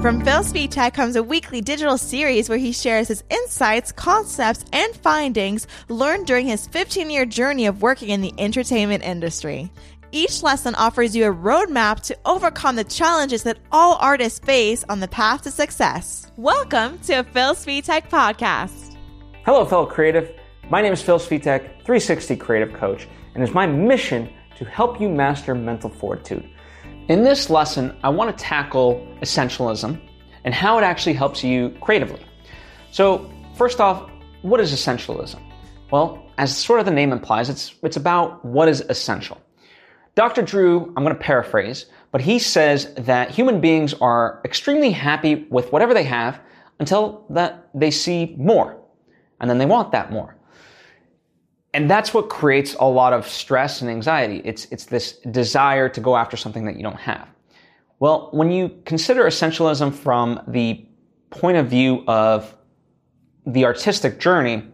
From Phil Svitek comes a weekly digital series where he shares his insights, concepts, and findings learned during his 15 year journey of working in the entertainment industry. Each lesson offers you a roadmap to overcome the challenges that all artists face on the path to success. Welcome to a Phil Svitek podcast. Hello, fellow creative. My name is Phil Svitek, 360 Creative Coach, and it's my mission to help you master mental fortitude. In this lesson, I want to tackle essentialism and how it actually helps you creatively. So, first off, what is essentialism? Well, as sort of the name implies, it's, it's about what is essential. Dr. Drew, I'm going to paraphrase, but he says that human beings are extremely happy with whatever they have until that they see more. And then they want that more. And that's what creates a lot of stress and anxiety. It's, it's this desire to go after something that you don't have. Well, when you consider essentialism from the point of view of the artistic journey,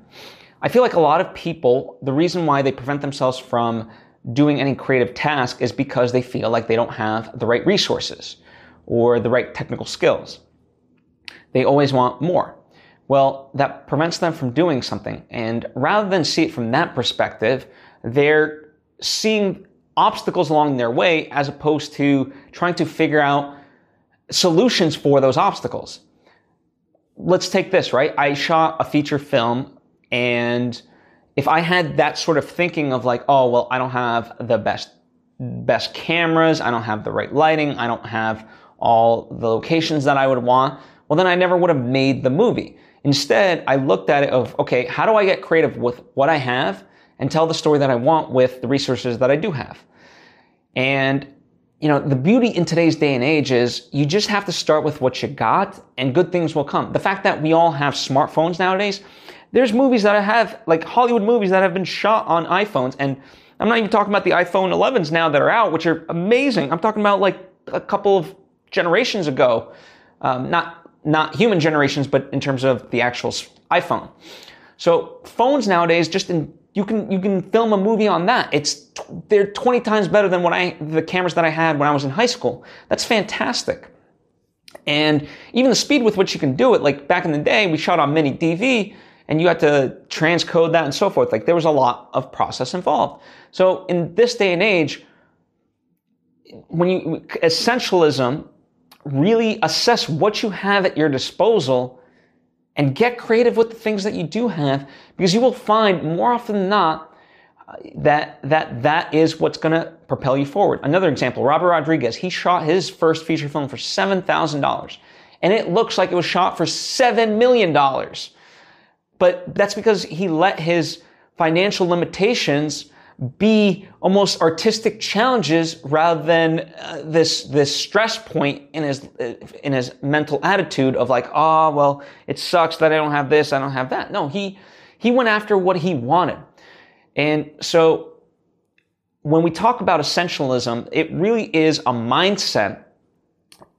I feel like a lot of people, the reason why they prevent themselves from doing any creative task is because they feel like they don't have the right resources or the right technical skills. They always want more. Well, that prevents them from doing something. And rather than see it from that perspective, they're seeing obstacles along their way as opposed to trying to figure out solutions for those obstacles. Let's take this, right? I shot a feature film and if I had that sort of thinking of like, oh, well, I don't have the best, best cameras, I don't have the right lighting, I don't have all the locations that I would want, well, then I never would have made the movie. Instead, I looked at it of, okay, how do I get creative with what I have and tell the story that I want with the resources that I do have? And, you know, the beauty in today's day and age is you just have to start with what you got and good things will come. The fact that we all have smartphones nowadays, there's movies that I have, like Hollywood movies that have been shot on iPhones. And I'm not even talking about the iPhone 11s now that are out, which are amazing. I'm talking about like a couple of generations ago. Um, not, not human generations, but in terms of the actual iPhone. So phones nowadays, just in, you can, you can film a movie on that. It's, they're 20 times better than what I, the cameras that I had when I was in high school. That's fantastic. And even the speed with which you can do it, like back in the day, we shot on mini DV and you had to transcode that and so forth. Like there was a lot of process involved. So in this day and age, when you, essentialism, really assess what you have at your disposal and get creative with the things that you do have because you will find more often than not uh, that that that is what's going to propel you forward. Another example, Robert Rodriguez, he shot his first feature film for $7,000 and it looks like it was shot for 7 million dollars. But that's because he let his financial limitations be almost artistic challenges rather than uh, this this stress point in his in his mental attitude of like, oh well, it sucks that I don't have this, I don't have that. No, he he went after what he wanted, and so when we talk about essentialism, it really is a mindset,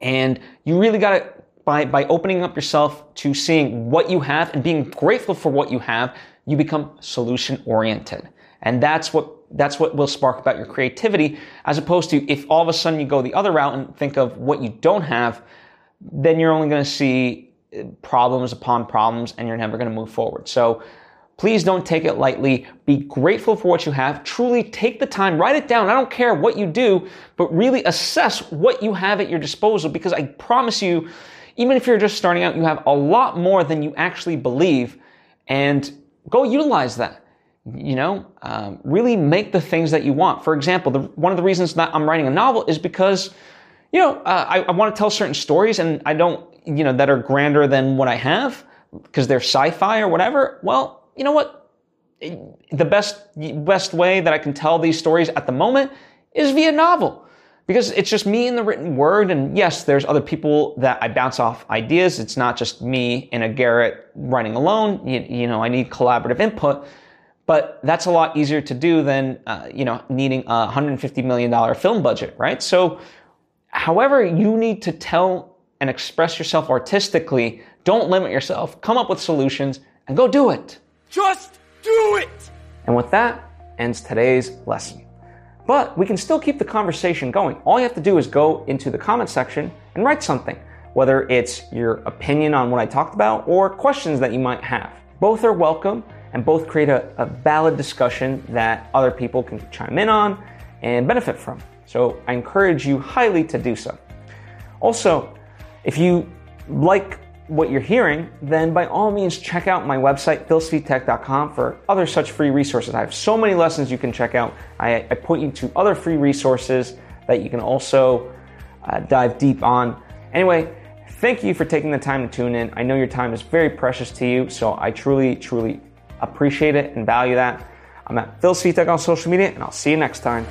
and you really got to by, by opening up yourself to seeing what you have and being grateful for what you have, you become solution oriented. And that's what, that's what will spark about your creativity as opposed to if all of a sudden you go the other route and think of what you don't have, then you're only going to see uh, problems upon problems and you're never going to move forward. So please don't take it lightly. Be grateful for what you have. Truly take the time, write it down. I don't care what you do, but really assess what you have at your disposal because I promise you, even if you're just starting out, you have a lot more than you actually believe and go utilize that. You know, um, really make the things that you want. For example, the, one of the reasons that I'm writing a novel is because, you know, uh, I, I want to tell certain stories and I don't, you know, that are grander than what I have because they're sci-fi or whatever. Well, you know what? The best, best way that I can tell these stories at the moment is via novel because it's just me in the written word. And yes, there's other people that I bounce off ideas. It's not just me in a garret writing alone. You, you know, I need collaborative input, but that's a lot easier to do than, uh, you know, needing a $150 million film budget, right? So however you need to tell and express yourself artistically, don't limit yourself. Come up with solutions and go do it. Just do it! And with that ends today's lesson. But we can still keep the conversation going. All you have to do is go into the comment section and write something. whether it's your opinion on what I talked about or questions that you might have. Both are welcome and both create a, a valid discussion that other people can chime in on and benefit from. So I encourage you highly to do so. Also, if you like what you're hearing, then by all means check out my website, philsvitek.com, for other such free resources. I have so many lessons you can check out. I, I point you to other free resources that you can also uh, dive deep on. Anyway, thank you for taking the time to tune in. I know your time is very precious to you, so I truly, truly appreciate it and value that. I'm at Phil Svitek on social media, and I'll see you next time.